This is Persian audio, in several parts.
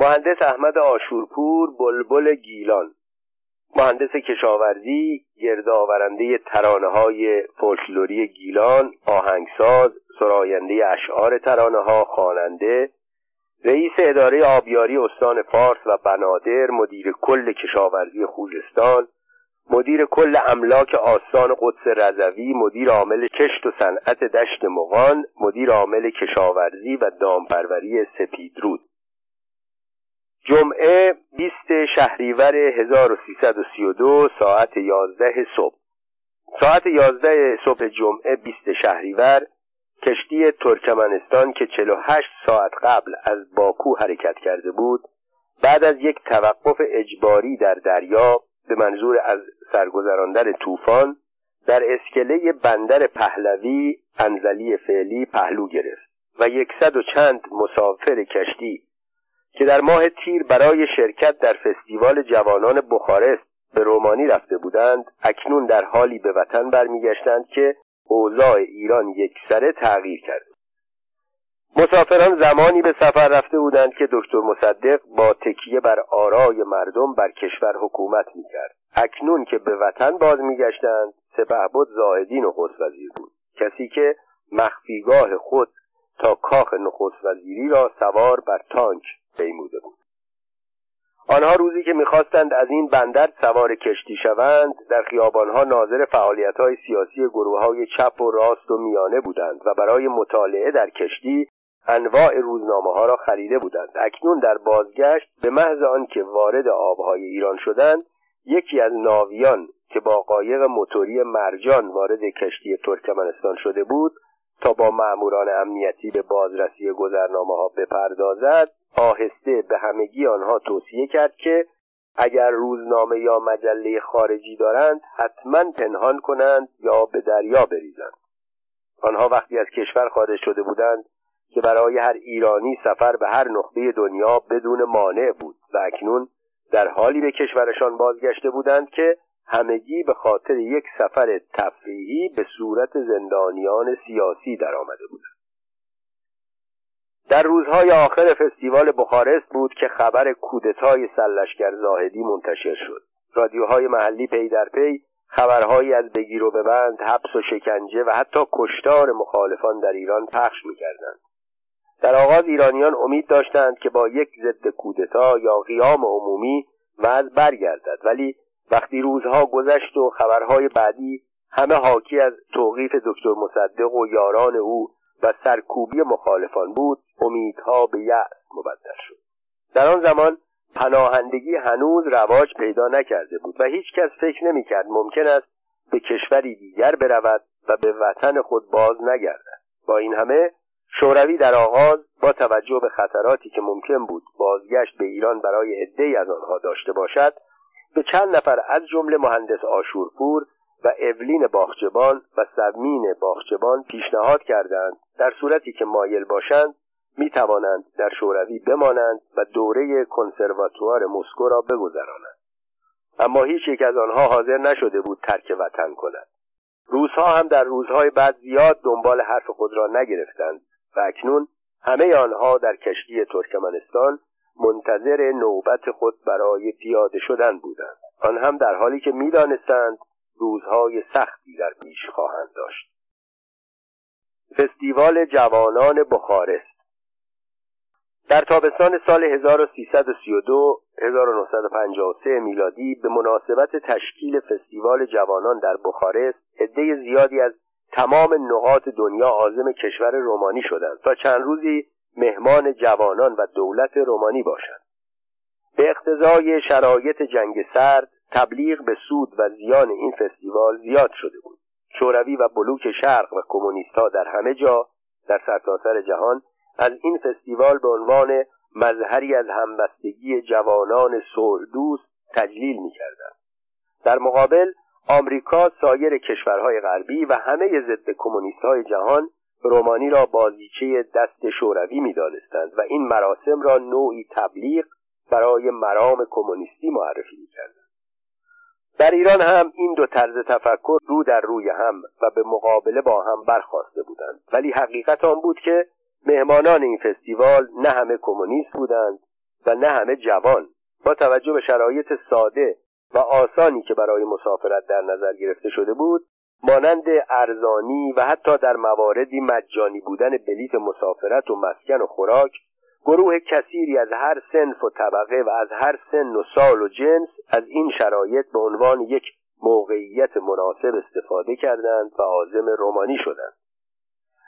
مهندس احمد آشورپور بلبل گیلان. مهندس کشاورزی گردآورنده ترانه های فولکلوری گیلان آهنگساز سراینده اشعار ترانه ها خواننده رئیس اداره آبیاری استان فارس و بنادر مدیر کل کشاورزی خوزستان مدیر کل املاک آستان قدس رضوی مدیر عامل کشت و صنعت دشت مغان مدیر عامل کشاورزی و دامپروری سپیدرود. جمعه 20 شهریور 1332 ساعت 11 صبح. ساعت 11 صبح جمعه 20 شهریور کشتی ترکمنستان که 48 ساعت قبل از باکو حرکت کرده بود بعد از یک توقف اجباری در دریا به منظور از سرگذراندن طوفان در اسکله بندر پهلوی انزلی فعلی پهلو گرفت و یکصد و چند مسافر کشتی که در ماه تیر برای شرکت در فستیوال جوانان بخارست به رومانی رفته بودند اکنون در حالی به وطن برمیگشتند که اوضاع ایران یکسره تغییر کرده مسافران زمانی به سفر رفته بودند که دکتر مصدق با تکیه بر آرای مردم بر کشور حکومت می‌کرد. اکنون که به وطن باز میگشتند سپهبد زاهدین نخست وزیر بود. کسی که مخفیگاه خود تا کاخ نخست وزیری را سوار بر تانک پیموده بود. آنها روزی که می‌خواستند از این بندر سوار کشتی شوند در خیابانها ناظر فعالیتهای سیاسی گروه های چپ و راست و میانه بودند و برای مطالعه در کشتی انواع روزنامه ها را خریده بودند. اکنون در بازگشت به محض آنکه وارد آبهای ایران شدند یکی از ناویان که با قایق موتوری مرجان وارد کشتی ترکمنستان شده بود تا با مأموران امنیتی به بازرسی گذرنامه ها بپردازد آهسته به همگی آنها توصیه کرد که اگر روزنامه یا مجله خارجی دارند حتما پنهان کنند یا به دریا بریزند. آنها وقتی از کشور خارج شده بودند که برای هر ایرانی سفر به هر نقطه دنیا بدون مانع بود و اکنون در حالی به کشورشان بازگشته بودند که همگی به خاطر یک سفر تفریحی به صورت زندانیان سیاسی درآمده بودند. در روزهای آخر فستیوال بخارست بود که خبر کودتای سلشگر زاهدی منتشر شد. رادیوهای محلی پی در پی خبرهایی از بگیر و ببند حبس و شکنجه و حتی کشتار مخالفان در ایران پخش می‌کردند. در آغاز ایرانیان امید داشتند که با یک ضد کودتا یا قیام عمومی وضع برگردد ولی وقتی روزها گذشت و خبرهای بعدی همه حاکی از توقیف دکتر مصدق و یاران او و سرکوبی مخالفان بود امیدها به یأس مبدل شد. در آن زمان پناهندگی هنوز رواج پیدا نکرده بود و هیچ کس فکر نمی‌کرد ممکن است به کشوری دیگر برود و به وطن خود باز نگردد. با این همه شوروی در آغاز با توجه به خطراتی که ممکن بود بازگشت به ایران برای عدهای از آنها داشته باشد به چند نفر از جمله مهندس آشورپور و اولین باخچبان و سبمین باخچبان پیشنهاد کردند در صورتی که مایل باشند می توانند در شوروی بمانند و دوره کنسرواتوار مسکو را بگذرانند. اما هیچ یک از آنها حاضر نشده بود ترک وطن کند. روزها هم در روزهای بعد زیاد دنبال حرف خود را نگرفتند و اکنون همه آنها در کشتی ترکمنستان منتظر نوبت خود برای پیاده شدن بودند. آن هم در حالی که می‌دانستند روزهای سختی در پیش خواهند داشت. فستیوال جوانان بخارست. در تابستان سال 1332 1953 میلادی به مناسبت تشکیل فستیوال جوانان در بخارست عده زیادی از تمام نقاط دنیا عازم کشور رومانی شدند. تا چند روزی مهمان جوانان و دولت رومانی باشند. به اقتضای شرایط جنگ سرد تبلیغ به سود و زیان این فستیوال زیاد شده بود. شوروی و بلوک شرق و کمونیست ها در همه جا در سرتاسر جهان از این فستیوال به عنوان مظهری از همبستگی جوانان صلح دوست تجلیل می‌کردند. در مقابل آمریکا سایر کشورهای غربی و همه ضد کمونیست های جهان رومانی را بازیچه دست شوروی می‌دانستند و این مراسم را نوعی تبلیغ برای مرام کمونیستی معرفی می‌کردند. در ایران هم این دو طرز تفکر رو در روی هم و به مقابله با هم برخواسته بودند. ولی حقیقت آن بود که مهمانان این فستیوال نه همه کمونیست بودند و نه همه جوان. با توجه به شرایط ساده و آسانی که برای مسافرت در نظر گرفته شده بود مانند ارزانی و حتی در مواردی مجانی بودن بلیت مسافرت و مسکن و خوراک گروه کثیری از هر سنف و طبقه و از هر سن و سال و جنس از این شرایط به عنوان یک موقعیت مناسب استفاده کردند و عازم رومانی شدند.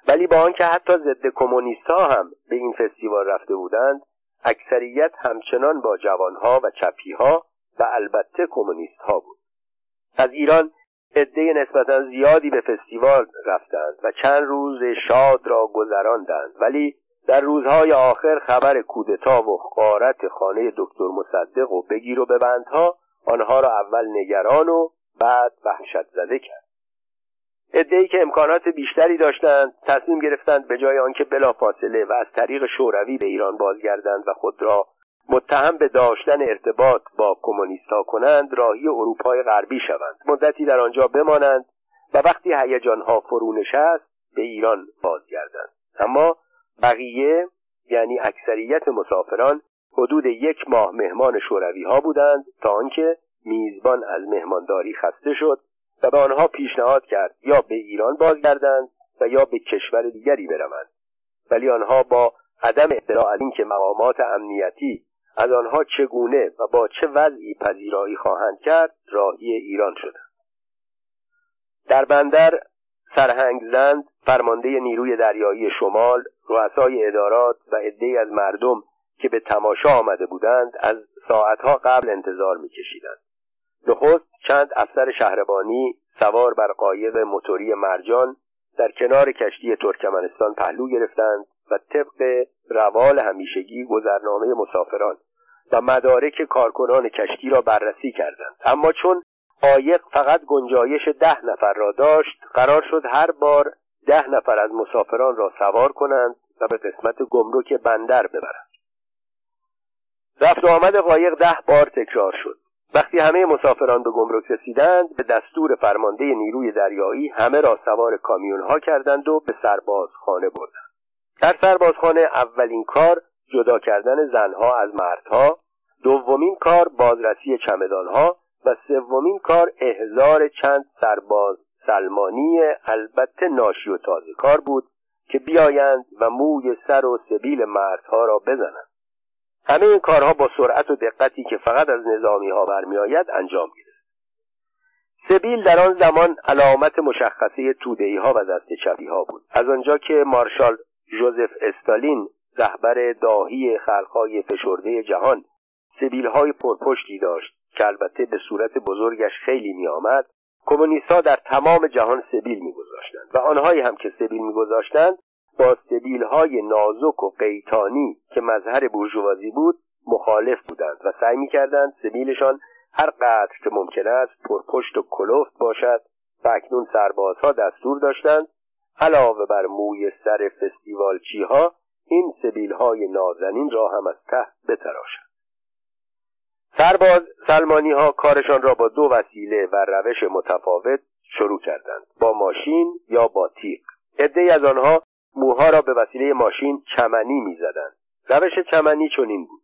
ولی با آنکه حتی ضد کمونیست ها هم به این فستیوال رفته بودند اکثریت همچنان با جوانها و چپیها و البته کمونیست ها بود. از ایران عده نسبتا زیادی به فستیوال رفتند و چند روز شاد را گذراندند. ولی در روزهای آخر خبر کودتا و غارت خانه دکتر مصدق و بگیر و ببندها آنها را اول نگران و بعد وحشت زده کرد. ادهی که امکانات بیشتری داشتند تصمیم گرفتند به جای آنکه بلافاصله و از طریق شوروی به ایران بازگردند و خود را متهم به داشتن ارتباط با کمونیستها کنند راهی اروپای غربی شوند. مدتی در آنجا بمانند و وقتی هیجانها فرو نشست به ایران بازگردند. اما بقیه یعنی اکثریت مسافران حدود یک ماه مهمان شوروی ها بودند تا آنکه میزبان از مهمانداری خسته شد و به آنها پیشنهاد کرد یا به ایران بازگردند و یا به کشور دیگری بروند. ولی آنها با عدم اطلاع از اینکه مقامات امنیتی از آنها چگونه و با چه وضعی پذیرایی خواهند کرد راهی ایران شدند. در بندر سرهنگ زند فرمانده نیروی دریایی شمال رؤسای ادارات و عدهای از مردم که به تماشا آمده بودند از ساعتها قبل انتظار میکشیدند. نخست چند افسر شهربانی سوار بر قایق موتوری مرجان در کنار کشتی ترکمنستان پهلو گرفتند و طبق روال همیشگی گذرنامه مسافران و مدارک کارکنان کشتی را بررسی کردند. اما چون قایق فقط گنجایش ده نفر را داشت قرار شد هر بار ده نفر از مسافران را سوار کنند و به قسمت گمرک بندر ببرند. رفت و آمد قایق ده بار تکرار شد. وقتی همه مسافران به گمرک رسیدند به دستور فرمانده نیروی دریایی همه را سوار کامیون ها کردند و به سربازخانه بردند. در سربازخانه اولین کار جدا کردن زنها از مردها دومین کار بازرسی چمدانها و سومین کار احضار چند سرباز سلمانی البته ناشی و تازه کار بود که بیایند و موی سر و سبیل مردها را بزنند. همه این کارها با سرعت و دقتی که فقط از نظامی ها برمیآید انجام گرفت سبیل در آن زمان علامت مشخصه تودهی ها و دست چپی ها بود. از آنجا که مارشال جوزف استالین رهبر داهی خلقهای فشرده جهان سبیل های پرپشتی داشت که البته به صورت بزرگش خیلی می آمد کمونیستها در تمام جهان سبیل میگذاشتند و آنهایی هم که سبیل میگذاشتند با سبیل های نازک و قیتانی که مظهر بورژوازی بود مخالف بودند و سعی می‌کردند سبیلشان هر قدر که ممکن است پرپشت و کلفت باشد و اکنون سربازها دستور داشتند علاوه بر موی سر فستیوالچی ها این سبیل های نازنین را هم از ته بتراشند سرباز سلمانی ها کارشان را با دو وسیله و روش متفاوت شروع کردند. با ماشین یا با تیغ. عدهای از آنها موها را به وسیله ماشین چمنی می‌زدند. روش چمنی چنین بود.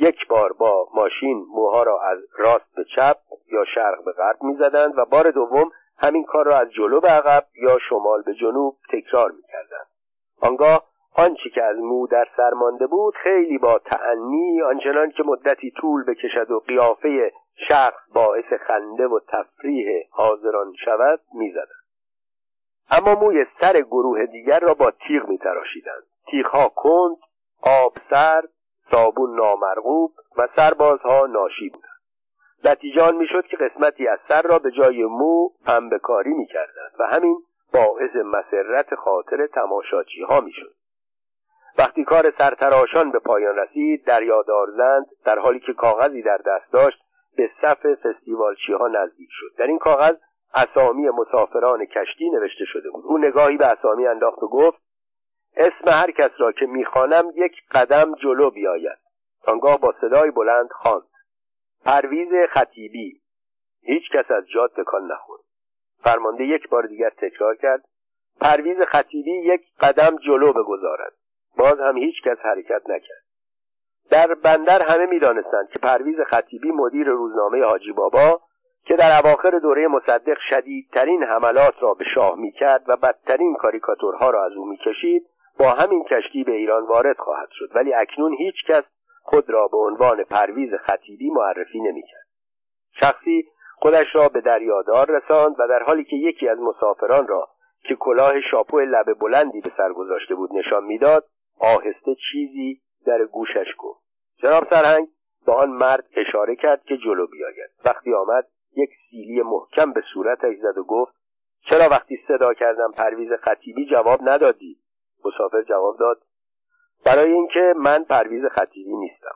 یک بار با ماشین موها را از راست به چپ یا شرق به غرب می‌زدند و بار دوم همین کار را از جلو به عقب یا شمال به جنوب تکرار می‌کردند. آنگاه آنچه که از مو در سر مانده بود خیلی با تعنی آنچنان که مدتی طول بکشد و قیافه شخص باعث خنده و تفریح حاضران شود می‌زدند. اما موی سر گروه دیگر را با تیغ میتراشیدند. تیغها کند آب سرد صابون نامرغوب و سربازها ناشی بودند. نتیجه می‌شد که قسمتی از سر را به جای مو پنبه کاری می‌کردند و همین باعث مسرت خاطر تماشاچی ها می‌شد. وقتی کار سرتراشان به پایان رسید دریادارزند در حالی که کاغذی در دست داشت به صف فستیوالچی ها نزدیک شد. در این کاغذ اسامی مسافران کشتی نوشته شده بود. او نگاهی به اسامی انداخت و گفت اسم هر کس را که می‌خوانم یک قدم جلو بیاید. آنگاه با صدای بلند خواند پرویز خطیبی. هیچ کس از جا تکان نخورد. فرمانده یک بار دیگر تکرار کرد پرویز خطیبی یک قدم جلو بگذارد. باز هم هیچ کس حرکت نکرد. در بندر همه می‌دانستند که پرویز خطیبی مدیر روزنامه حاجی بابا که در اواخر دوره مصدق شدیدترین حملات را به شاه می‌کرد و بدترین کاریکاتورها را از او می‌کشید با همین کشتی به ایران وارد خواهد شد. ولی اکنون هیچ کس خود را به عنوان پرویز خطیبی معرفی نمی‌کرد. شخصی خودش را به دریادار رساند و در حالی که یکی از مسافران را که کلاه شاپو لبه بلندی به سر گذاشته بود نشان می‌داد آهسته چیزی در گوشش گفت. جناب سرهنگ به آن مرد اشاره کرد که جلو بیاید. وقتی آمد یک سیلی محکم به صورتش زد و گفت چرا وقتی صدا کردم پرویز خطیبی جواب ندادی؟ مسافر جواب داد برای اینکه من پرویز خطیبی نیستم.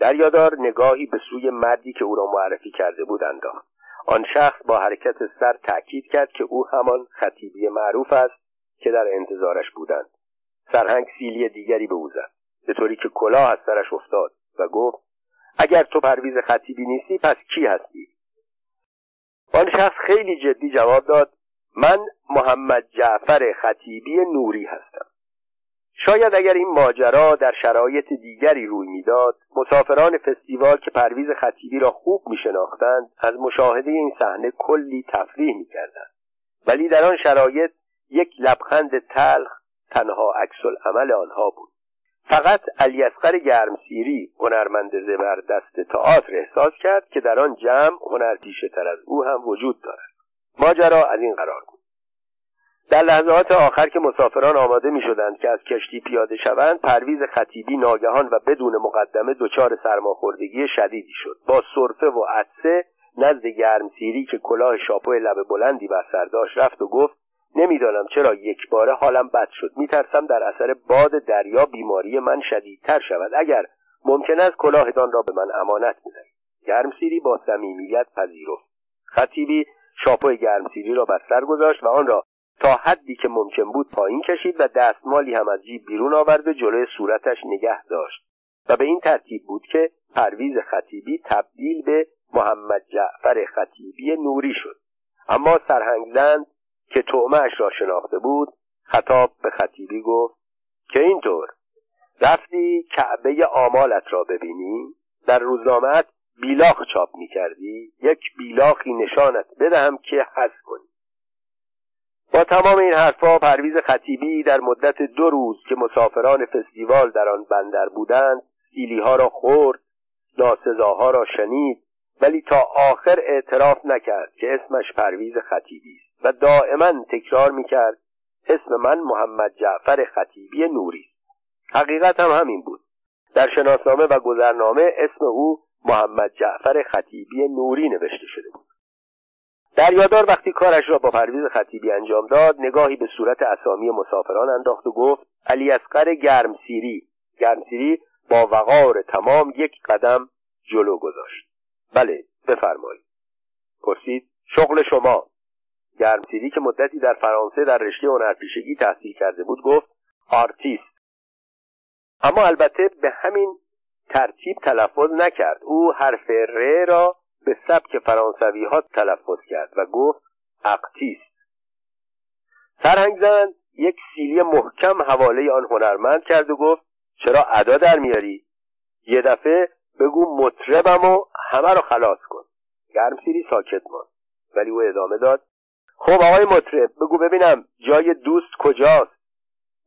دریادار نگاهی به سوی مردی که او را معرفی کرده بود انداخت آن شخص با حرکت سر تأکید کرد که او همان خطیبی معروف است که در انتظارش بودند. سرهنگ سیلی دیگری به او زد به طوری که کلاه از سرش افتاد و گفت اگر تو پرویز خطیبی نیستی پس کی هستی؟ آن شخص خیلی جدی جواب داد من محمد جعفر خطیبی نوری هستم. شاید اگر این ماجرا در شرایط دیگری روی می‌داد مسافران فستیوال که پرویز خطیبی را خوب میشناختند از مشاهده این صحنه کلی تفریح می‌کردند. ولی در آن شرایط یک لبخند تلخ تنها عکس عمل آنها بود. فقط علی اصغر گرمسیری هنرمند زبردست تئاتر احساس کرد که در آن جمع هنرپیشه تر از او هم وجود دارد. ماجرا از این قرار بود. در لحظات آخر که مسافران آماده می شدند که از کشتی پیاده شوند پرویز خطیبی ناگهان و بدون مقدمه دچار سرماخوردگی شدیدی شد. با صرفه و عدسه نزد گرمسیری که کلاه شاپو لب بلندی بر سر داشت رفت و گفت نمی‌دانم چرا یک باره حالم بد شد. میترسم در اثر باد دریا بیماری من شدیدتر شود. اگر ممکن است کلاهتان را به من امانت بدهید. گرمسیری با صمیمیت پذیرفت. خطیبی شاپو گرمسیری را بر سر گذاشت و آن را تا حدی که ممکن بود پایین کشید و دستمالی هم از جیب بیرون آورد و جلوی صورتش نگه داشت. و به این ترتیب بود که پرویز خطیبی تبدیل به محمد جعفر خطیبی نوری شد. اما سرهنگزند که اش را شناخته بود خطاب به خطیبی گفت که اینطور رفتی کعبه آمالت را ببینی؟ در روزنامت بیلاخ چاپ می کردی یک بیلاخی نشانت بدهم که حس کنی. با تمام این حرفها پرویز خطیبی در مدت دو روز که مسافران فستیوال در آن بندر بودند سیلیها را خورد ناسزاها را شنید ولی تا آخر اعتراف نکرد که اسمش پرویز خطیبی است و دائما تکرار می‌کرد اسم من محمد جعفر خطیبی نوری حقیقت هم همین بود. در شناسنامه و گذرنامه اسم او محمد جعفر خطیبی نوری نوشته شده بود. دریادار وقتی کارش را با پرویز خطیبی انجام داد نگاهی به صورت اسامی مسافران انداخت و گفت علی اسقر گرمسیری. گرمسیری با وقار تمام یک قدم جلو گذاشت. بله بفرمایید. پرسید شغل شما؟ گرمسیری که مدتی در فرانسه در رشته هنرپیشگی تحصیل کرده بود گفت آرتیست. اما البته به همین ترتیب تلفظ نکرد. او حرف ر را به سبک فرانسوی ها تلفظ کرد و گفت اقتیست. سرهنگ زن یک سیلی محکم حواله آن هنرمند کرد و گفت چرا ادا در میاری؟ یه دفعه بگو مطربم و همه رو خلاص کن. گرمسیری ساکت ماند. ولی او ادامه داد خب آقای مطرب بگو ببینم جای دوست کجاست؟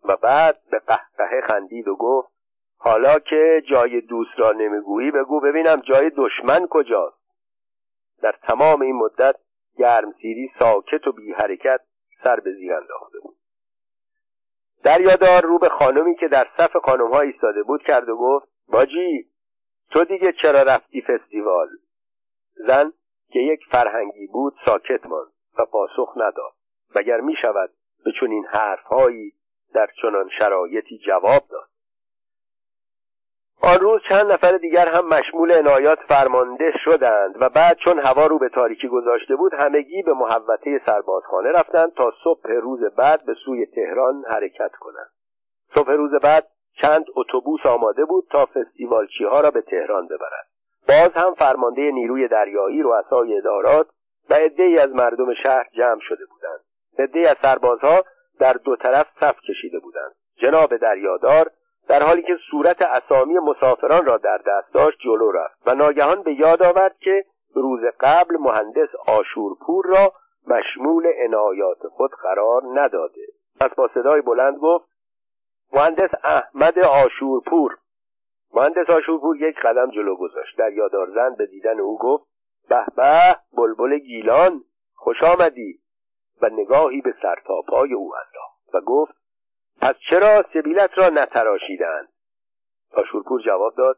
و بعد به قهقه خندید و گفت حالا که جای دوست را نمی‌گویی بگو ببینم جای دشمن کجاست. در تمام این مدت گرمسیری ساکت و بی حرکت سر به زیر انداخته بود. دریادار رو به خانمی که در صف خانمها ایستاده بود کرد و گفت باجی تو دیگه چرا رفتی فستیوال؟ زن که یک فرهنگی بود ساکت ماند و پاسخ نداد. مگر می شود به چنین حرفهایی در چنان شرایطی جواب داد؟ آن روز چند نفر دیگر هم مشمول عنایات فرمانده شدند و بعد چون هوا رو به تاریکی گذاشته بود همگی به محوطه سربازخانه رفتند تا صبح روز بعد به سوی تهران حرکت کنند. صبح روز بعد چند اتوبوس آماده بود تا فستیوالچی ها را به تهران ببرد باز هم فرمانده نیروی دریایی رؤسای ادارات و عدهای از مردم شهر جمع شده بودند. عدهای از سربازها در دو طرف صف کشیده بودند. جناب دریادار در حالی که صورت اسامی مسافران را در دست داشت جلو رفت و ناگهان به یاد آورد که روز قبل مهندس آشورپور را مشمول عنایات خود قرار نداده. پس با صدای بلند گفت مهندس احمد آشورپور. مهندس آشورپور یک قدم جلو گذاشت. در یادارزن به دیدن او گفت به به بلبل گیلان خوش آمدی. و نگاهی به سرتاپای او انداخت و گفت پس چرا سبیلت را نتراشیدند؟ آشورپور جواب داد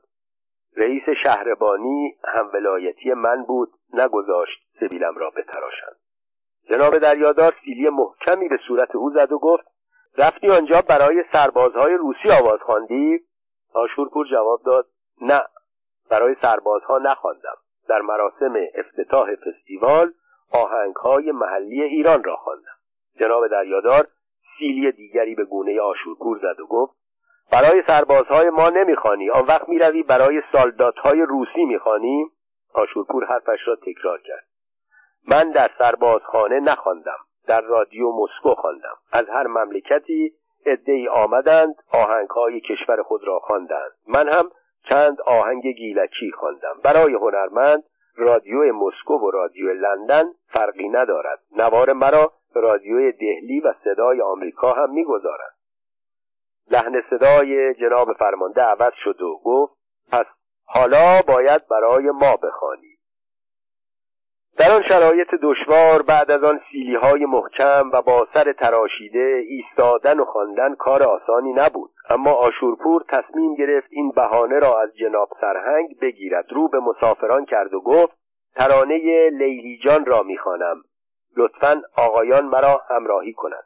رئیس شهربانی هم ولایتی من بود نگذاشت سبیلم را بتراشند. جناب دریادار سیلی محکمی به صورت او زد و گفت رفتی آنجا برای سربازهای روسی آواز خواندی؟ آشورپور جواب داد نه برای سربازها نخواندم. در مراسم افتتاح فستیوال آهنگهای محلی ایران را خواندم. جناب دریادار سیلی دیگری به گونه آشورپور زد و گفت برای سربازهای ما نمی‌خوانی آن وقت می‌روی برای سالداتهای روسی می‌خوانی؟ آشورپور حرفش را تکرار کرد. من در سربازخانه نخواندم در رادیو مسکو خواندم. از هر مملکتی عدهای آمدند آهنگهای کشور خود را خواندند. من هم چند آهنگ گیلکی خواندم. برای هنرمند رادیو مسکو و رادیو لندن فرقی ندارد. نوار مرا رادیوی دهلی و صدای آمریکا هم می‌گذارند لحن صدای جناب فرمانده عوض شد و گفت پس حالا باید برای ما بخوانی. در آن شرایط دشوار بعد از آن سیلی های محکم و با سر تراشیده ایستادن و خواندن کار آسانی نبود. اما آشورپور تصمیم گرفت این بهانه را از جناب سرهنگ بگیرد. رو به مسافران کرد و گفت ترانه لیلی جان را می‌خوانم. لطفا آقایان مرا همراهی کنند.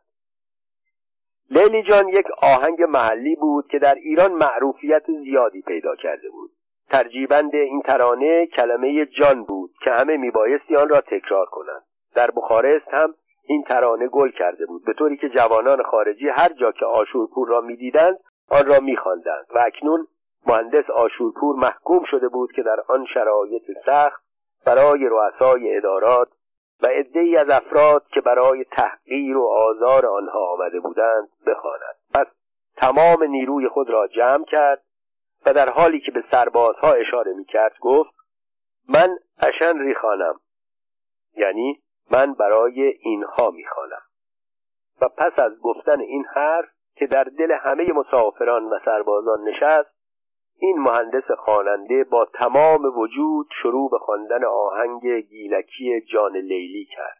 لیلی جان یک آهنگ محلی بود که در ایران معروفیت زیادی پیدا کرده بود. ترجیبند این ترانه کلمه جان بود که همه میبایستی آن را تکرار کنند. در بخارست هم این ترانه گل کرده بود به طوری که جوانان خارجی هر جا که آشورپور را می‌دیدند آن را میخواندند. و اکنون مهندس آشورپور محکوم شده بود که در آن شرایط سخت برای رؤسای ادارات و عدهای از افراد که برای تحقیر و آزار آنها آمده بودند بخواند. پس تمام نیروی خود را جمع کرد و در حالی که به سربازها اشاره می کرد گفت من اشن ریخانم یعنی من برای اینها می‌خوانم. و پس از گفتن این حرف که در دل همه مسافران و سربازان نشست این مهندس خواننده با تمام وجود شروع به خواندن آهنگ گیلکی جان لیلی کرد.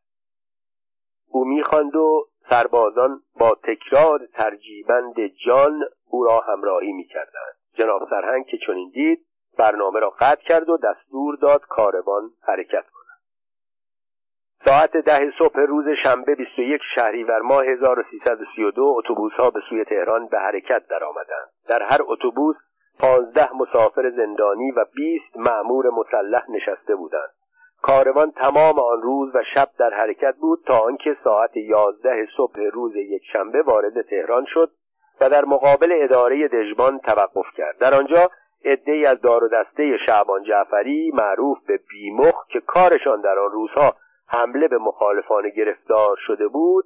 او می‌خواند و سربازان با تکرار ترجیبند جان او را همراهی می‌کردند. جناب سرهنگ که چنین دید برنامه را قطع کرد و دستور داد کاروان حرکت کند. ساعت ده صبح روز شنبه 21 شهریور ماه 1332 اتوبوس ها به سوی تهران به حرکت درآمدند. در هر اتوبوس پانزده مسافر زندانی و بیست معمور مسلح نشسته بودند. کاروان تمام آن روز و شب در حرکت بود تا آنکه ساعت یازده صبح روز یک شنبه وارد تهران شد و در مقابل اداره دژبان توقف کرد. در آنجا عدهای از دار و دسته شعبان جعفری معروف به بیمخ که کارشان در آن روزها حمله به مخالفان گرفتار شده بود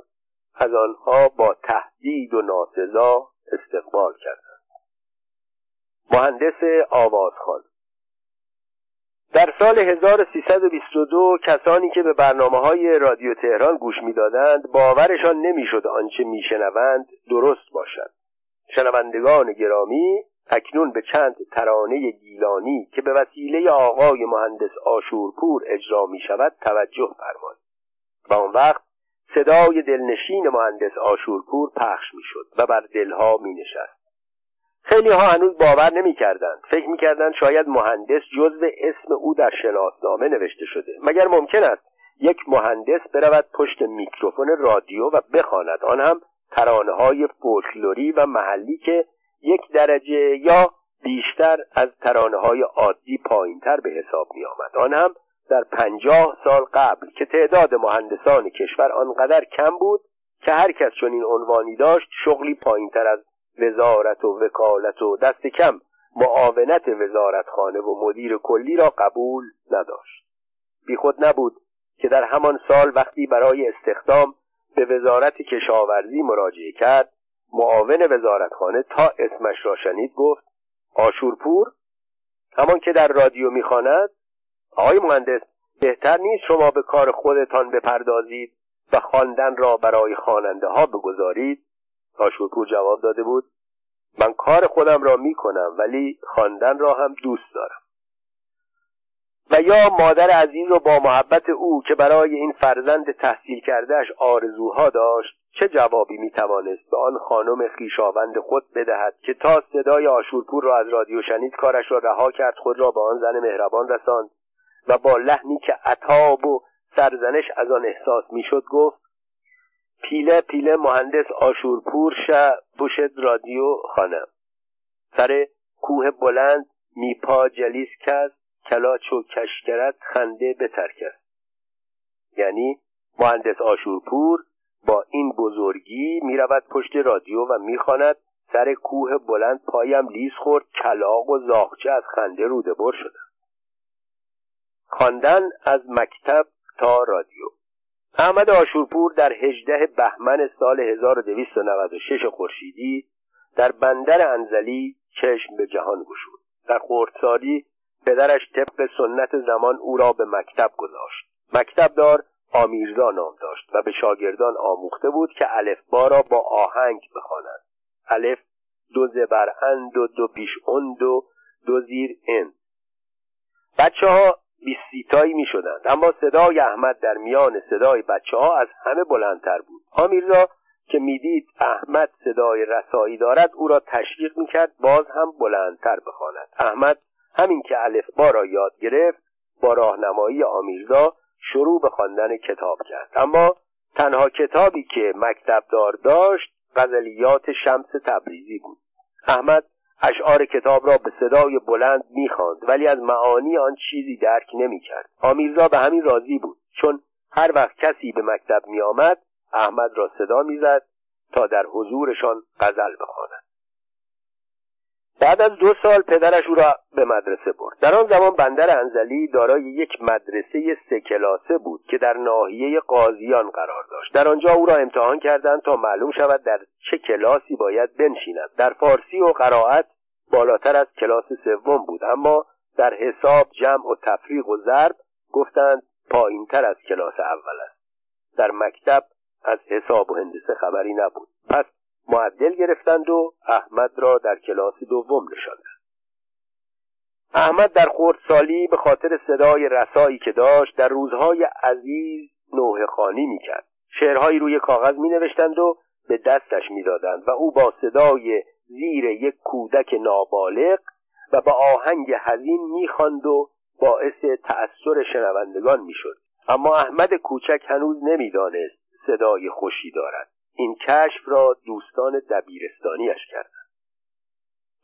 از آنها با تهدید و ناسزا استقبال کردند مهندس آوازخان. در سال 1322 کسانی که به برنامه های رادیو تهران گوش می‌دادند باورشان نمی‌شد آنچه میشنوند درست باشد. شنوندگان گرامی اکنون به چند ترانه گیلانی که به وسیله آقای مهندس آشورپور اجرا می شود توجه فرمایید. و آن وقت صدای دلنشین مهندس آشورپور پخش می شد و بر دلها می نشست خیلی ها هنوز باور نمی کردند فکر می کردند شاید مهندس جزو اسم او در شناسنامه نوشته شده. مگر ممکن است یک مهندس برود پشت میکروفون رادیو و بخواند؟ آن هم ترانه های فولکلوری و محلی که یک درجه یا بیشتر از ترانه های عادی پایینتر به حساب می آمد آن هم در پنجاه سال قبل که تعداد مهندسان کشور آنقدر کم بود که هر کس چنین عنوانی داشت شغلی پایینتر از وزارت و وکالت و دست کم معاونت وزارتخانه و مدیر کلی را قبول نداشت. بیخود نبود که در همان سال وقتی برای استخدام به وزارت کشاورزی مراجعه کرد معاون وزارتخانه تا اسمش را شنید گفت آشورپور؟ همان که در رادیو می‌خواند؟ آقای مهندس بهتر نیست شما به کار خودتان بپردازید و خواندن را برای خواننده ها بگذارید؟ آشورپور جواب داده بود من کار خودم را می‌کنم ولی خواندن را هم دوست دارم. و یا مادر عزیز و با محبت او که برای این فرزند تحصیل کردهش آرزوها داشت چه جوابی می‌توانست به آن خانم خیشاوند خود بدهد که تا صدای آشورپور را از رادیو شنید کارش را رها کرد خود را به آن زن مهربان رساند و با لحنی که عتاب و سرزنش از آن احساس می‌شد گفت پیله پیله مهندس عاشورپور شه بوشد رادیو خانه سر کوه بلند میپا جلیس کس کلاچ و کشکرت خنده بترکد یعنی مهندس عاشورپور با این بزرگی می‌رود پشت رادیو و می‌خواند سر کوه بلند پایم لیز خورد کلاغ و زاغچه از خنده روده بر شده. خواندن از مکتب تا رادیو. احمد آشورپور در هجده بهمن سال 1296 خورشیدی در بندر انزلی چشم به جهان گشود در خردسالی پدرش طبق سنت زمان او را به مکتب گذاشت. مکتبدار آمیرزا نام داشت و به شاگردان آموخته بود که با را با آهنگ بخوانند. الف دو زبر اند و دو پیش اند و دو زیر اند. بچه ها بیستیتایی می شدند اما صدای احمد در میان صدای بچه ها از همه بلندتر بود. آمیرزا که می‌دید احمد صدای رسایی دارد او را تشویق می‌کرد باز هم بلندتر بخواند. احمد همین که با را یاد گرفت با راهنمایی آمیرزا شروع به خواندن کتاب کرد. اما تنها کتابی که مکتبدار داشت غزلیات شمس تبریزی بود. احمد اشعار کتاب را به صدای بلند می‌خواند ولی از معانی آن چیزی درک نمی‌کرد. آمیرزا به همین راضی بود چون هر وقت کسی به مکتب میآمد احمد را صدا می‌زد تا در حضورشان غزل بخواند. بعد از دو سال پدرش او را به مدرسه برد. در آن زمان بندر انزلی دارای یک مدرسه سه کلاسه بود که در ناحیه قاضیان قرار داشت. در آنجا او را امتحان کردند تا معلوم شود در چه کلاسی باید بنشیند. در فارسی و قرائت بالاتر از کلاس سوم بود اما در حساب جمع و تفریق و ضرب گفتند پایینتر از کلاس اول است. در مکتب از حساب و هندسه خبری نبود. پس معدل گرفتند و احمد را در کلاس دوم نشاندند. احمد در سالی به خاطر صدای رسایی که داشت در روزهای عزیز نوه خانی می‌کرد. شعرهایی روی کاغذ می نوشتند و به دستش می‌دادند و او با صدای زیر یک کودک نابالغ و با آهنگ حزین می‌خواند و باعث تأثیر شنوندگان می‌شد. اما احمد کوچک هنوز نمی‌دانست صدای خوشی دارد. این کشف را دوستان دبیرستانیش کردند.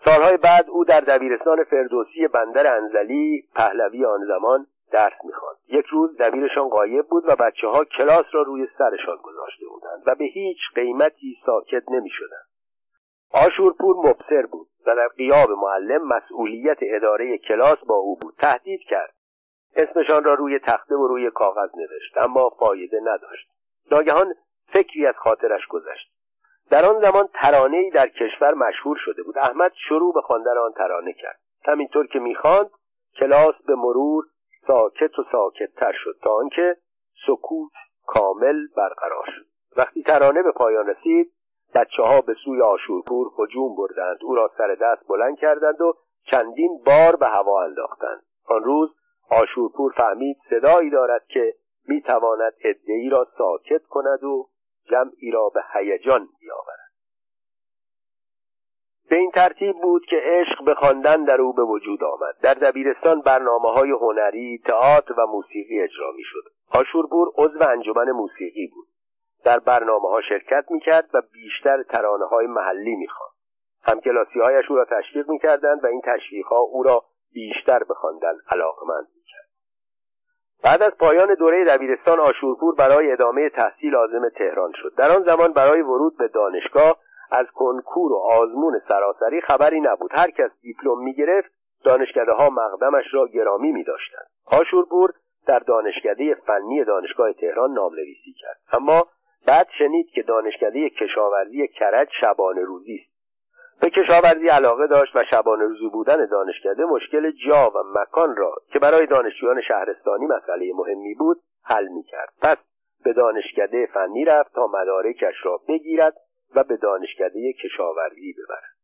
سالهای بعد او در دبیرستان فردوسی بندر انزلی پهلوی آن زمان درس می‌خواند. یک روز دبیرشان غایب بود و بچه ها کلاس را روی سرشان گذاشته بودند و به هیچ قیمتی ساکت نمی‌شدند. آشورپور مبصر بود و در قیاب معلم مسئولیت اداره کلاس با او بود. تهدید کرد. اسمشان را روی تخته و روی کاغذ نوشت اما فایده نداشت. ناگهان فکری از خاطرش گذشت. در آن ترانه ترانهای در کشور مشهور شده بود. احمد شروع به خواندن آن ترانه کرد. همینطور که می‌خواند کلاس به مرور ساکت و ساکتتر شد تا آنکه سکوت کامل برقرار شد. وقتی ترانه به پایان رسید بچه ها به سوی آشورپور هجوم بردند. او را سر دست بلند کردند و چندین بار به هوا انداختند. آن روز آشورپور فهمید صدایی دارد که می‌تواند ادعی را ساکت کند و جمعی را به هیجان بیاورد. به این ترتیب بود که عشق به خواندن در او به وجود آمد. در دبیرستان برنامه های هنری تئاتر و موسیقی اجرا می‌شد. آشورپور عضو انجمن موسیقی بود. در برنامه ها شرکت می‌کرد و بیشتر ترانه های محلی می‌خواند. همکلاسی هایش او را تشویق می‌کردند و این تشویق ها او را بیشتر به خواندن علاقمند بعد از پایان دوره دبیرستان آشورپور برای ادامه تحصیل آزم تهران شد. در آن زمان برای ورود به دانشگاه از کنکور و آزمون سراسری خبری نبود. هر کس دیپلم می‌گرفت دانشکده ها مقدمش را گرامی می داشتند آشورپور در دانشکده فنی دانشگاه تهران نامنویسی کرد. اما بعد شنید که دانشکده کشاورزی کرج شبانه روزی است. به کشاورزی علاقه داشت و شبانه روزی بودن دانشکده مشکل جا و مکان را که برای دانشجویان شهرستانی مسئله مهمی بود حل می‌کرد. پس به دانشکده فنی رفت تا مدارکش را بگیرد و به دانشکده کشاورزی ببرد.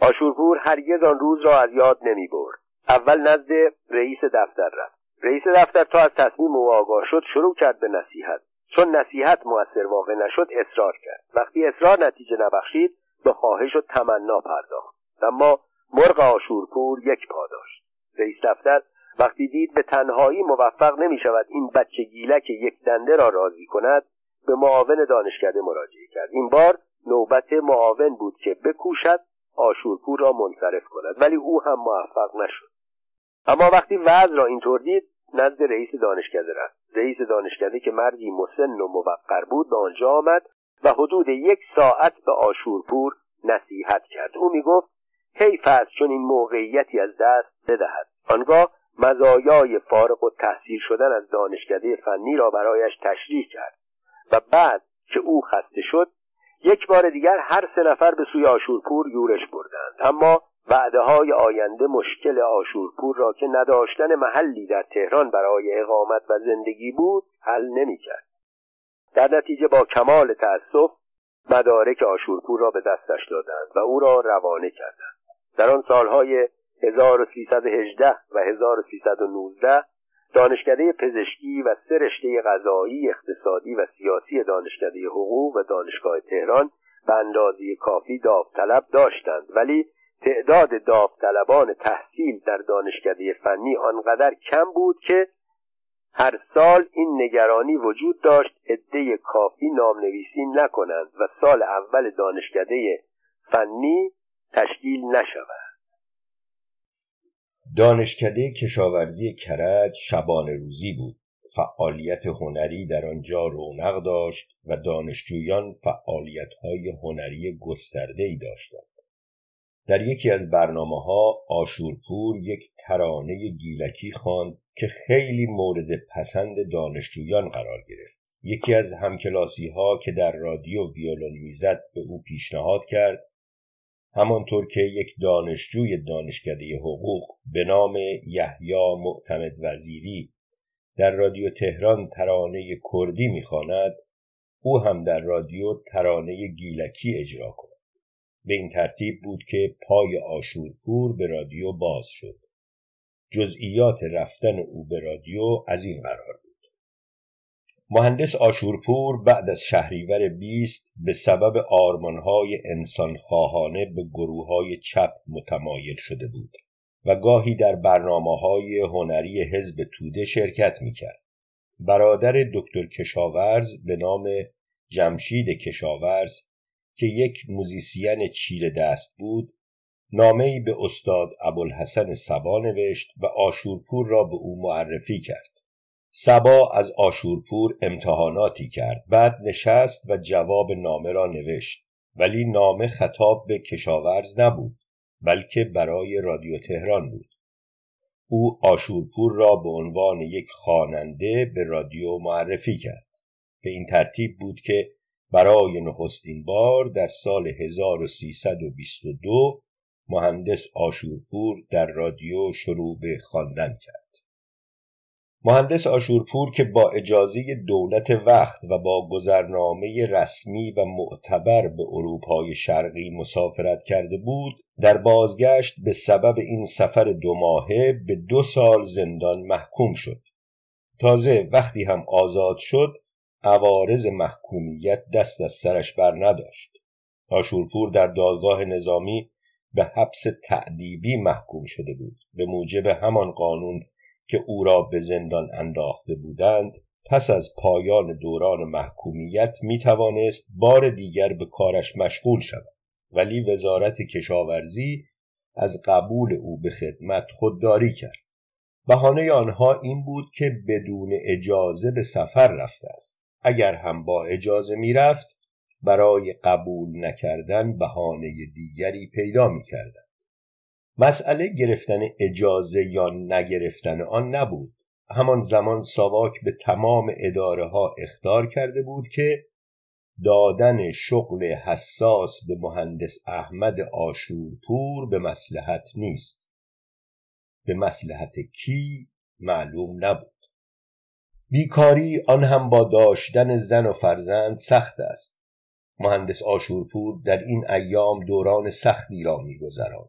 آشورپور هرگز آن روز را از یاد نمی برد اول نزد رئیس دفتر رفت. رئیس دفتر تا از تصمیم او آگاه شد شروع کرد به نصیحت. چون نصیحت موثر واقع نشد اصرار کرد. وقتی اصرار نتیجه نبخشید به خواهش و تمنا پرداخت. اما مرغ آشورپور یک پا داشت. رئیس دفتر وقتی دید به تنهایی موفق نمی شود این بچه گیلک یک دنده را راضی کند به معاون دانشکده مراجعه کرد. این بار نوبت معاون بود که بکوشد آشورپور را منصرف کند. ولی او هم موفق نشد. اما وقتی وضع را اینطور دید نزد رئیس دانشکده رفت. رئیس دانشکده که مردی مسن و موقر بود به آنجا آمد و حدود یک ساعت به آشورپور نصیحت کرد. او می‌گفت حیف است چون این موقعیتی از دست بدهد؟ آنگاه مزایای فارغ و تحصیل شدن از دانشکده فنی را برایش تشریح کرد و بعد که او خسته شد یک بار دیگر هر سه نفر به سوی آشورپور یورش بردند. اما وعده های آینده مشکل آشورپور را که نداشتن محلی در تهران برای اقامت و زندگی بود حل نمی‌کرد. در نتیجه با کمال تأسف مدارک آشورپور را به دستش دادند و او را روانه کردند. در آن سالهای 1318 و 1319 دانشکده پزشکی و سه رشته غذایی اقتصادی و سیاسی دانشکده حقوق و دانشگاه تهران به اندازه کافی داوطلب داشتند. ولی تعداد داوطلبان تحصیل در دانشکده فنی آنقدر کم بود که هر سال این نگرانی وجود داشت عده کافی نامنویسی نکنند و سال اول دانشکده فنی تشکیل نشود. دانشکده کشاورزی کرج شبانه روزی بود. فعالیت هنری در آنجا رونق داشت و دانشجویان فعالیت‌های هنری گسترده‌ای داشتند. در یکی از برنامه ها آشورپور یک ترانه گیلکی خواند که خیلی مورد پسند دانشجویان قرار گرفت. یکی از همکلاسی ها که در رادیو ویولون می‌زد به او پیشنهاد کرد همانطور که یک دانشجوی دانشکده حقوق به نام یحیی معتمد وزیری در رادیو تهران ترانه کردی می‌خواند او هم در رادیو ترانه گیلکی اجرا کند. به این ترتیب بود که پای آشورپور به رادیو باز شد جزئیات رفتن او به رادیو از این قرار بود مهندس آشورپور بعد از شهریور بیست به سبب آرمانهای انسانخواهانه به گروه های چپ متمایل شده بود و گاهی در برنامه های هنری حزب توده شرکت می‌کرد. برادر دکتر کشاورز به نام جمشید کشاورز که یک موزیسین چیره دست بود نامهای به استاد ابوالحسن سبا نوشت و آشورپور را به او معرفی کرد. سبا از آشورپور امتحاناتی کرد بعد نشست و جواب نامه را نوشت. ولی نامه خطاب به کشاورز نبود بلکه برای رادیو تهران بود. او آشورپور را به عنوان یک خواننده به رادیو معرفی کرد. به این ترتیب بود که برای نخستین بار در سال 1322 مهندس آشورپور در رادیو شروع به خواندن کرد. مهندس آشورپور که با اجازه دولت وقت و با گذرنامه رسمی و معتبر به اروپای شرقی مسافرت کرده بود در بازگشت به سبب این سفر دو ماهه به دو سال زندان محکوم شد. تازه وقتی هم آزاد شد عوارض محکومیت دست از سرش بر نداشت. آشورپور در دادگاه نظامی به حبس تعدیبی محکوم شده بود. به موجب همان قانون که او را به زندان انداخته بودند پس از پایان دوران محکومیت می توانست بار دیگر به کارش مشغول شود. ولی وزارت کشاورزی از قبول او به خدمت خودداری کرد. بهانه آنها این بود که بدون اجازه به سفر رفته است. اگر هم با اجازه می‌رفت برای قبول نکردن بهانه دیگری پیدا می‌کردند. مسئله گرفتن اجازه یا نگرفتن آن نبود. همان زمان ساواک به تمام اداره ها اختار کرده بود که دادن شغل حساس به مهندس احمد آشورپور به مسلحت نیست. به مسلحت کی معلوم نبود. بیکاری آن هم با داشتن زن و فرزند سخت است. مهندس آشورپور در این ایام دوران سختی را میگذراند.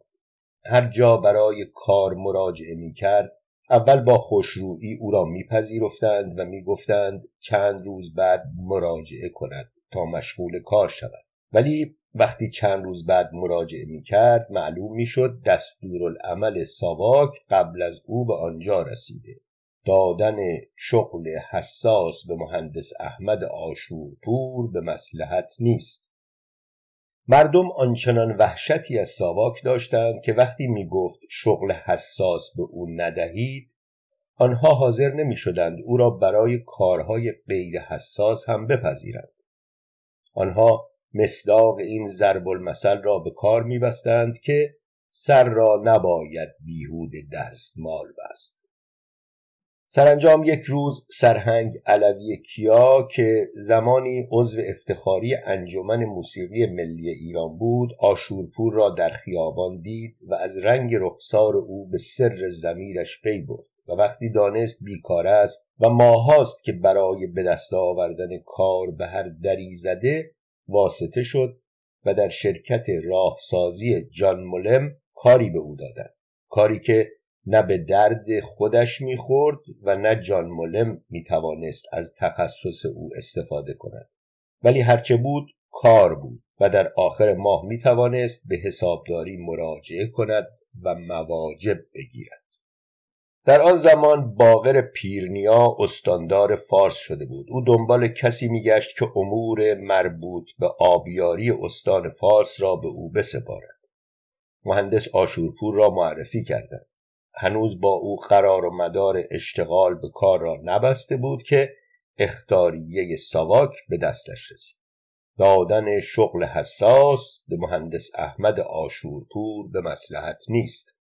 هر جا برای کار مراجعه می‌کرد اول با خوشرویی او را میپذیرفتند و می‌گفتند چند روز بعد مراجعه کند تا مشغول کار شود. ولی وقتی چند روز بعد مراجعه می‌کرد معلوم می‌شد دستورالعمل ساواک قبل از او به آنجا رسیده. دادن شغل حساس به مهندس احمد آشورپور به مسلحت نیست. مردم آنچنان وحشتی از ساواک داشتند که وقتی می گفت شغل حساس به او ندهید آنها حاضر نمی شدند او را برای کارهای غیر حساس هم بپذیرند. آنها مصداق این ضرب المثل را به کار میبستند که سر را نباید بیهود دستمال بست. سرانجام یک روز سرهنگ علوی کیا که زمانی عضو افتخاری انجمن موسیقی ملی ایران بود آشورپور را در خیابان دید و از رنگ رخسار او به سر زمیرش پی برد و وقتی دانست بیکار است و ماهاست که برای به دست آوردن کار به هر دری زده واسطه شد و در شرکت راهسازی جان ملم کاری به او دادند. کاری که نه به درد خودش می‌خورد و نه جان ملم می‌توانست از تخصص او استفاده کند. ولی هرچه بود کار بود و در آخر ماه می‌توانست به حسابداری مراجعه کند و مواجب بگیرد. در آن زمان باقر پیرنیا استاندار فارس شده بود. او دنبال کسی میگشت که امور مربوط به آبیاری استان فارس را به او بسپارد. مهندس آشورپور را معرفی کردند. هنوز با او قرار و مدار اشتغال به کار را نبسته بود که اختاریه ساواک به دستش رسید دادن شغل حساس به مهندس احمد آشورپور به مسلحت نیست.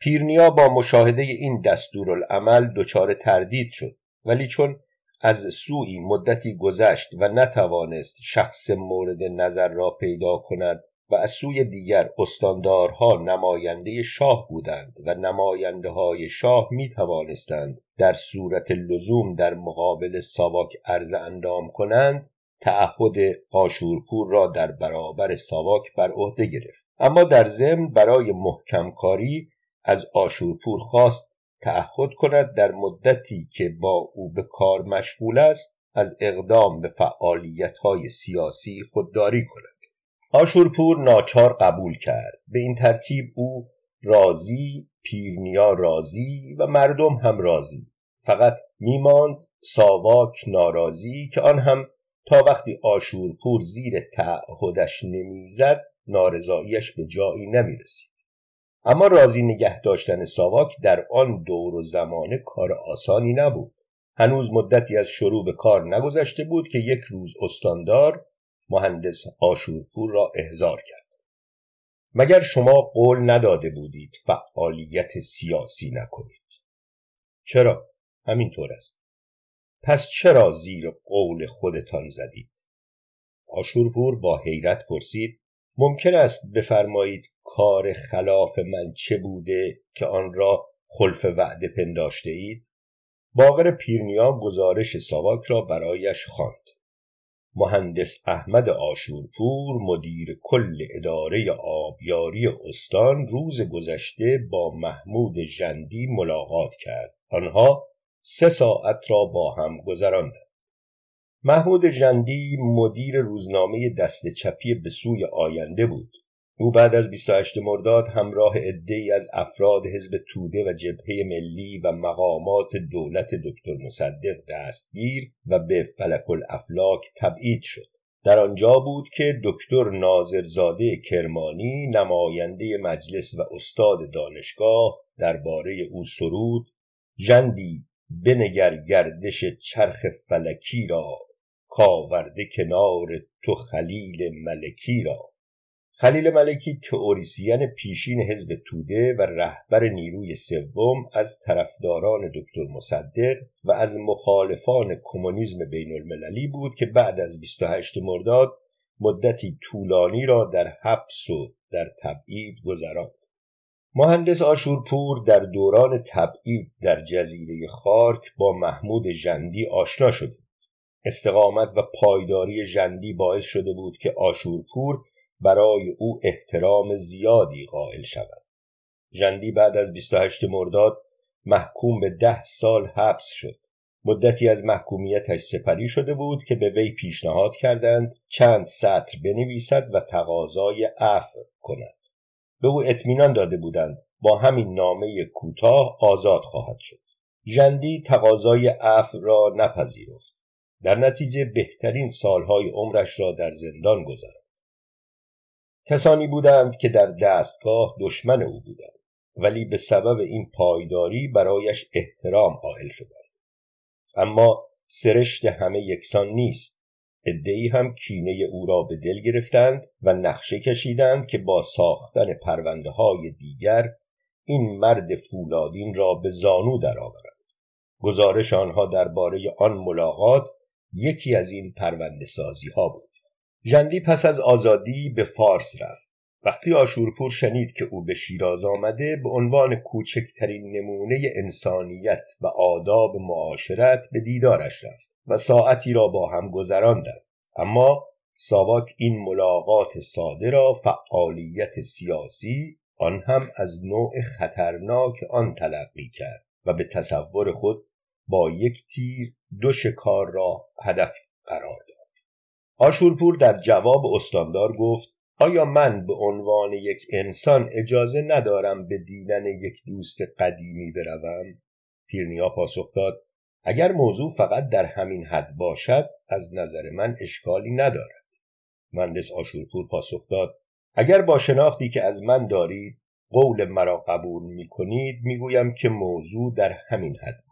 پیرنیا با مشاهده این دستورالعمل دچار تردید شد ولی چون از سوی مدتی گذشت و نتوانست شخص مورد نظر را پیدا کند و از سوی دیگر استاندارها نماینده شاه بودند و نماینده های شاه می توانستند در صورت لزوم در مقابل ساواک عرض اندام کنند تعهد آشورپور را در برابر ساواک بر عهده گرفت. اما در ضمن برای محکم کاری از آشورپور خواست تعهد کند در مدتی که با او به کار مشغول است از اقدام به فعالیت های سیاسی خودداری کند. آشورپور ناچار قبول کرد. به این ترتیب او راضی پیرنیا راضی و مردم هم راضی. فقط میماند ساواک ناراضی که آن هم تا وقتی آشورپور زیر تعهدش نمی‌زد نارضاییش به جایی نمی‌رسید. اما راضی نگه داشتن ساواک در آن دور و زمانه کار آسانی نبود. هنوز مدتی از شروع به کار نگذشته بود که یک روز استاندار مهندس آشورپور را احضار کرد. مگر شما قول نداده بودید فعالیت سیاسی نکنید؟ چرا؟ همینطور است. پس چرا زیر قول خودتان زدید؟ آشورپور با حیرت پرسید ممکن است بفرمایید کار خلاف من چه بوده که آن را خلف وعده پنداشته اید باقر پیرنیا گزارش ساواک را برایش خواند. مهندس احمد آشورپور مدیر کل اداره آبیاری استان روز گذشته با محمود جندی ملاقات کرد. آنها سه ساعت را با هم گذراندند. محمود جندی مدیر روزنامه دست چپی به سوی آینده بود. او بعد از 28 مرداد همراه عدهای از افراد حزب توده و جبهه ملی و مقامات دولت دکتر مصدق دستگیر و به فلک الافلاک تبعید شد. در آنجا بود که دکتر ناظرزاده کرمانی نماینده مجلس و استاد دانشگاه درباره او سرود جندی بنگر گردش چرخ فلکی را کاورده کنار تو خلیل ملکی را. خلیل ملکی تئوریسین پیشین حزب توده و رهبر نیروی سوم از طرفداران دکتر مصدق و از مخالفان کمونیسم بین المللی بود که بعد از 28 مرداد مدتی طولانی را در حبس و در تبعید گذراند. مهندس آشورپور در دوران تبعید در جزیره خارک با محمود جندی آشنا شده استقامت و پایداری جندی باعث شده بود که آشورپور برای او احترام زیادی قائل شود. جندی بعد از 28 مرداد محکوم به ده سال حبس شد. مدتی از محکومیتش سپری شده بود که به وی پیشنهاد کردند چند سطر بنویسد و تقاضای عفو کند. به او اطمینان داده بودند با همین نامه کوتاه آزاد خواهد شد. ژندی تقاضای عفو را نپذیرفت. در نتیجه بهترین سالهای عمرش را در زندان گذراند. کسانی بودند که در دستگاه دشمن او بودند ولی به سبب این پایداری برایش احترام قائل شدند. اما سرشت همه یکسان نیست. ادهی هم کینه او را به دل گرفتند و نقشه کشیدند که با ساختن پرونده های دیگر این مرد فولادین را به زانو درآورند. گزارش آنها درباره آن ملاقات یکی از این پرونده سازی ها بود. ژندی پس از آزادی به فارس رفت. وقتی آشورپور شنید که او به شیراز آمده به عنوان کوچکترین نمونه انسانیت و آداب معاشرت به دیدارش رفت و ساعتی را با هم گذراندند اما ساواک این ملاقات ساده را فعالیت سیاسی آن هم از نوع خطرناک آن تلقی کرد و به تصور خود با یک تیر دو شکار را هدف قرار آشورپور در جواب استاندار گفت آیا من به عنوان یک انسان اجازه ندارم به دیدن یک دوست قدیمی بروم؟ پیرنیا پاسخ داد اگر موضوع فقط در همین حد باشد از نظر من اشکالی ندارد. مهندس آشورپور پاسخ داد اگر با شناختی که از من دارید قول مرا قبول می کنید می گویم که موضوع در همین حد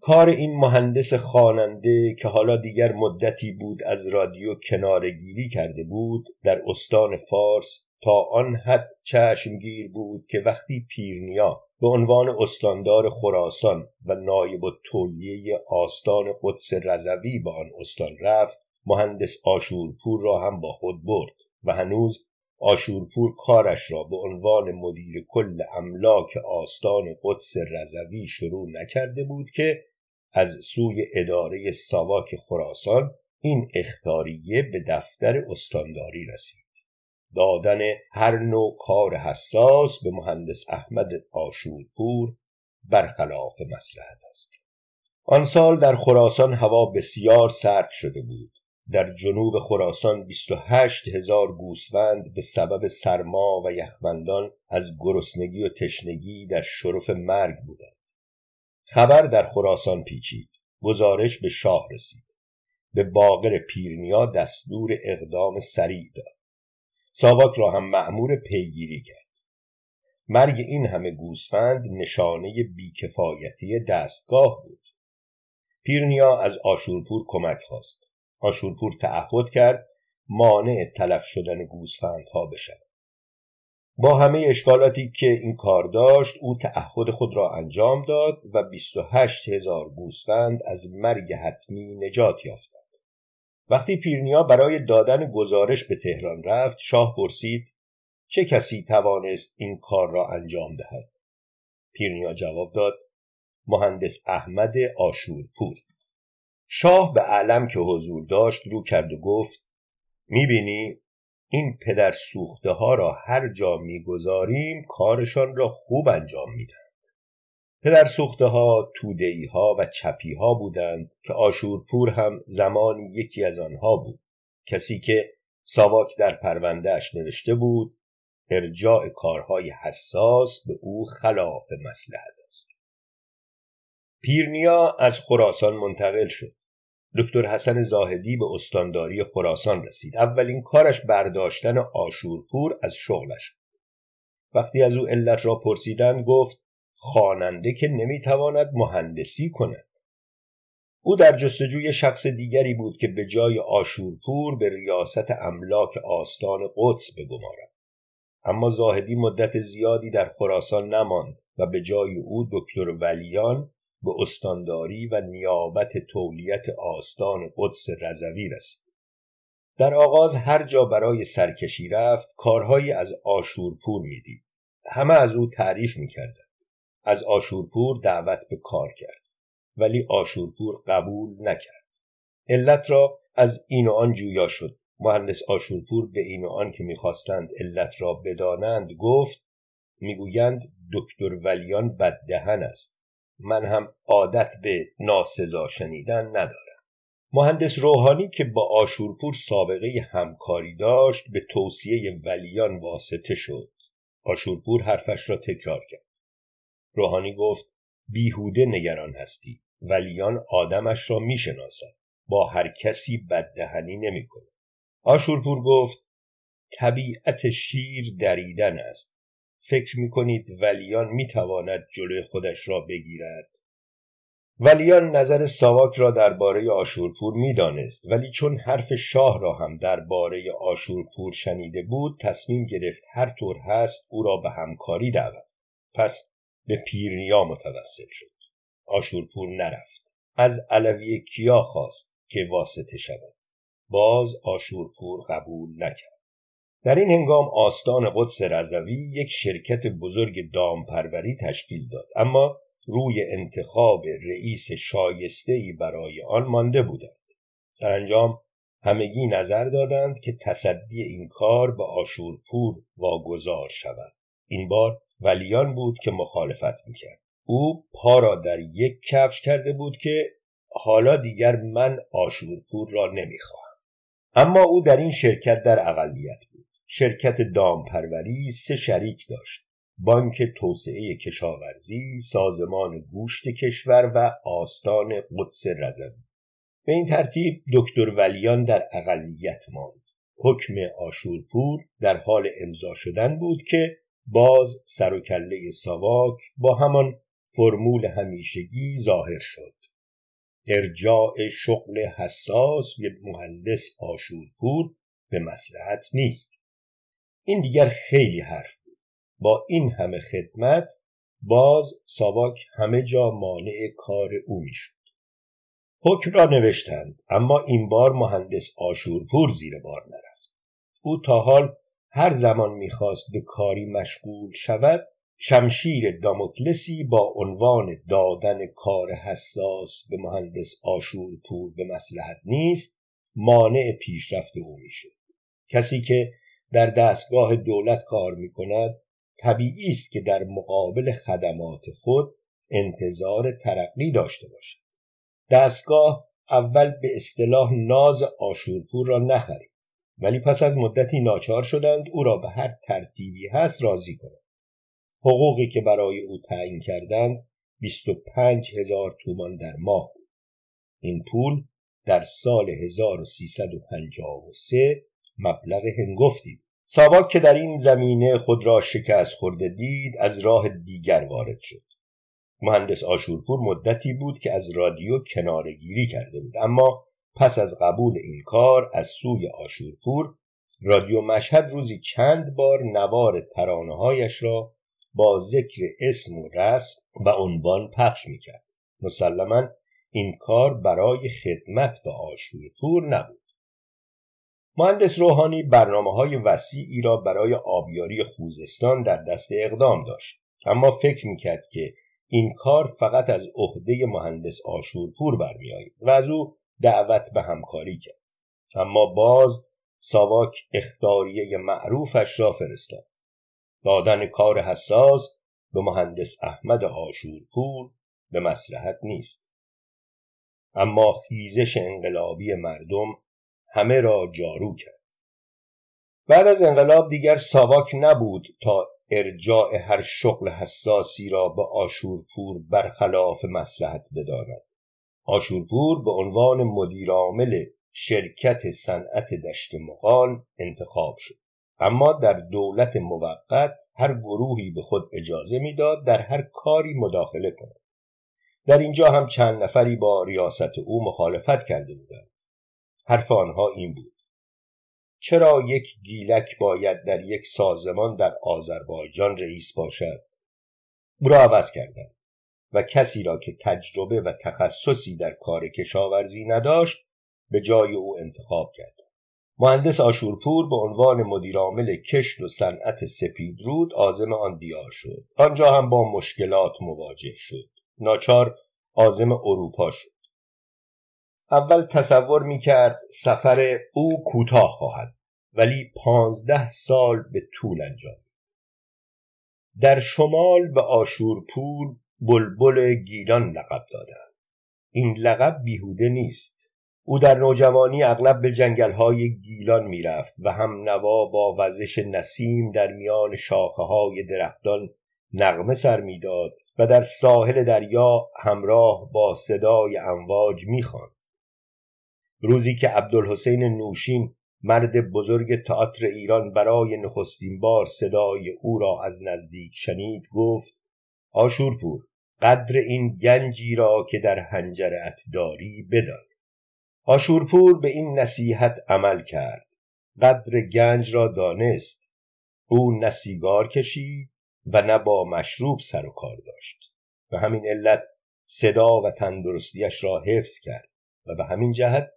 کار این مهندس خواننده که حالا دیگر مدتی بود از رادیو کنارگیری کرده بود در استان فارس تا آن حد چشمگیر بود که وقتی پیرنیا به عنوان استاندار خراسان و نایب تولیه آستان قدس رضوی به آن استان رفت مهندس آشورپور را هم با خود برد و هنوز آشورپور کارش را به عنوان مدیر کل املاک آستان قدس رضوی شروع نکرده بود که از سوی اداره ساواک خراسان این اختاریه به دفتر استانداری رسید. دادن هر نوع کار حساس به مهندس احمد آشورپور برخلاف مسلحت است. آن سال در خراسان هوا بسیار سرد شده بود. در جنوب خراسان 28 هزار گوسفند به سبب سرما و یخبندان از گرسنگی و تشنگی در شرف مرگ بودند. خبر در خراسان پیچید. گزارش به شاه رسید. به باقر پیرنیا دستور اقدام سریع داد. ساواک را هم معمور پیگیری کرد. مرگ این همه گوسفند نشانه بیکفایتی دستگاه بود. پیرنیا از آشورپور کمک خواست. آشورپور تعهد کرد مانع تلف شدن گوسفندها بشود. با همه اشکالاتی که این کار داشت او تعهد خود را انجام داد و 28 هزار گوسفند از مرگ حتمی نجات یافتند. وقتی پیرنیا برای دادن گزارش به تهران رفت شاه پرسید چه کسی توانست این کار را انجام دهد؟ پیرنیا جواب داد مهندس احمد آشورپور. شاه به علم که حضور داشت رو کرد و گفت می‌بینی؟ این پدر سوخته ها را هر جا می‌گذاریم کارشان را خوب انجام می‌دهند. پدر سوخته ها ها و چپی ها بودند که آشورپور هم زمانی یکی از آنها بود. کسی که ساواک در پروندهش نوشته بود ارجاع کارهای حساس به او خلاف مسلحت است. پیرنیا از خراسان منتقل شد. دکتر حسن زاهدی به استانداری خراسان رسید. اولین کارش برداشتن آشورپور از شغلش وقتی از او علت را پرسیدن گفت خواننده که نمی‌تواند مهندسی کند. او در جستجوی شخص دیگری بود که به جای آشورپور به ریاست املاک آستان قدس بگمارد. اما زاهدی مدت زیادی در خراسان نماند و به جای او دکتر ولیان به استانداری و نیابت تولیت آستان قدس رضوی رسید. در آغاز هر جا برای سرکشی رفت کارهایی از آشورپور می‌دید. همه از او تعریف می‌کردند. از آشورپور دعوت به کار کرد ولی آشورپور قبول نکرد. علت را از این و آن جویا شد. مهندس آشورپور به این و آن که می‌خواستند علت را بدانند گفت می‌گویند دکتر ولیان بددهن است. من هم عادت به ناسزا شنیدن ندارم. مهندس روحانی که با آشورپور سابقه همکاری داشت به توصیه ولیان واسطه شد. آشورپور حرفش را تکرار کرد. روحانی گفت بیهوده نگران هستی. ولیان آدمش را می‌شناسد. با هر کسی بددهنی نمی‌کنه. آشورپور گفت طبیعت شیر دریدن است. فکر می‌کنید ولیان می‌تواند جلوی خودش را بگیرد؟ ولیان نظر ساواک را درباره آشورپور می‌دانست ولی چون حرف شاه را هم درباره آشورپور شنیده بود تصمیم گرفت هر طور هست او را به همکاری دعوت پس به پیرنیا متوسل شد. آشورپور نرفت. از علوی کیا خواست که واسطه شود؟ باز آشورپور قبول نکرد. در این هنگام آستان قدس رضوی یک شرکت بزرگ دامپروری تشکیل داد. اما روی انتخاب رئیس شایستهای برای آن مانده بودند. سرانجام همگی نظر دادند که تصدی این کار به آشورپور واگذار شود. این بار ولیان بود که مخالفت می‌کرد. او پا را در یک کفش کرده بود که حالا دیگر من آشورپور را نمی‌خواهم. اما او در این شرکت در اقلیت بود. شرکت دامپروری سه شریک داشت. بانک توسعه کشاورزی سازمان گوشت کشور و آستان قدس رضوی. به این ترتیب دکتر ولیان در اقلیت ماند. حکم آشورپور در حال امضا شدن بود که باز سر و کله ساواک با همان فرمول همیشگی ظاهر شد. ارجاع شغل حساس به مهندس آشورپور به مسلحت نیست. این دیگر خیلی حرف بود. با این همه خدمت باز ساواک همه جا مانع کار او می‌شد. حکم را نوشتند اما این بار مهندس آشورپور زیر بار نرفت. او تا حال هر زمان می‌خواست به کاری مشغول شود شمشیر داموکلسی با عنوان دادن کار حساس به مهندس آشورپور به مسلحت نیست مانع پیشرفت او می‌شد. کسی که در دستگاه دولت کار می کند طبیعی است که در مقابل خدمات خود انتظار ترقی داشته باشد. دستگاه اول به اصطلاح ناز آشورپور را نخرید ولی پس از مدتی ناچار شدند او را به هر ترتیبی هست راضی کنند. حقوقی که برای او تعیین کردند 25 هزار تومان در ماه بود. این پول در سال 1353 مبلغ هنگفتی ساواک که در این زمینه خود را شکست خورده دید از راه دیگر وارد شد. مهندس آشورپور مدتی بود که از رادیو کنارگیری کرده بود. اما پس از قبول این کار از سوی آشورپور رادیو مشهد روزی چند بار نوار ترانههایش را با ذکر اسم و رسم و عنوان پخش می‌کرد. مسلما این کار برای خدمت به آشورپور نبود. مهندس روحانی برنامه های وسیعی را برای آبیاری خوزستان در دست اقدام داشت. اما فکر می‌کرد که این کار فقط از عهده مهندس آشورپور برمیآید و از او دعوت به همکاری کرد. اما باز ساواک اختاریه معروفش را فرستاد. دادن کار حساس به مهندس احمد آشورپور به مسلحت نیست. اما خیزش انقلابی مردم همه را جارو کرد. بعد از انقلاب دیگر ساواک نبود تا ارجاع هر شغل حساسی را به آشورپور برخلاف مسلحت بداند. آشورپور به عنوان مدیرعامل شرکت صنعت دشت مقال انتخاب شد. اما در دولت موقت هر گروهی به خود اجازه می‌داد در هر کاری مداخله کند. در اینجا هم چند نفری با ریاست او مخالفت کرده بودند. حرف آنها این بود. چرا یک گیلک باید در یک سازمان در آذربایجان رئیس باشد؟ او را عوض کردند و کسی را که تجربه و تخصصی در کار کشاورزی نداشت به جای او انتخاب کرد مهندس آشورپور به عنوان مدیرعامل کشت و صنعت سپیدرود عازم آن دیار شد. آنجا هم با مشکلات مواجه شد. ناچار عازم اروپا شد. اول تصور می‌کرد سفر او کوتاه خواهد ولی پانزده سال به طول انجام. در شمال به آشورپور بلبل گیلان لقب دادند. این لقب بیهوده نیست. او در نوجوانی اغلب به جنگلهای گیلان می‌رفت و هم نوا با وزش نسیم در میان شاخه های درختان نغمه سر می‌داد و در ساحل دریا همراه با صدای امواج می‌خواند. روزی که عبدالحسین نوشین مرد بزرگ تئاتر ایران برای نخستین بار صدای او را از نزدیک شنید گفت آشورپور قدر این گنجی را که در هنجرت داری بدان. آشورپور به این نصیحت عمل کرد. قدر گنج را دانست. او نه کشید و نه با مشروب سر و کار داشت. به همین علت صدا و تندرستیش را حفظ کرد و به همین جهت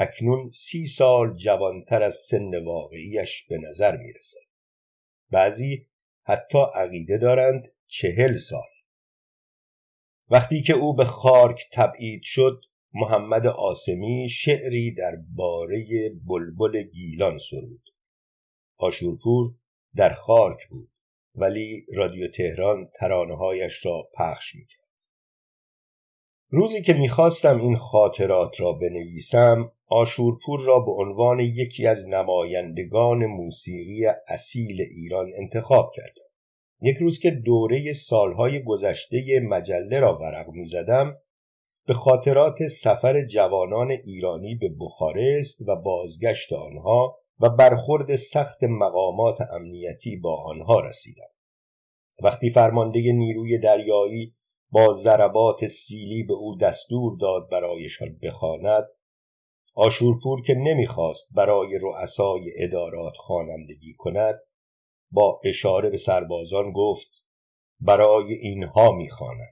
اکنون سی سال جوانتر از سن واقعیش به نظر می‌رسد. بعضی حتی عقیده دارند چهل سال. وقتی که او به خارک تبعید شد محمد آسمی شعری در باره بلبل گیلان سرود. آشورپور در خارک بود ولی رادیو تهران ترانههایش را پخش می‌کرد. روزی که می‌خواستم این خاطرات را بنویسم آشورپور را به عنوان یکی از نمایندگان موسیقی اصیل ایران انتخاب کردم یک روز که دوره سالهای گذشته مجله را ورق می‌زدم به خاطرات سفر جوانان ایرانی به بخارست و بازگشت آنها و برخورد سخت مقامات امنیتی با آنها رسیدم. وقتی فرمانده نیروی دریایی با ضربات سیلی به او دستور داد برایشان بخواند آشورپور که نمی‌خواست برای رؤسای ادارات خوانندگی کند با اشاره به سربازان گفت برای اینها می‌خوانم.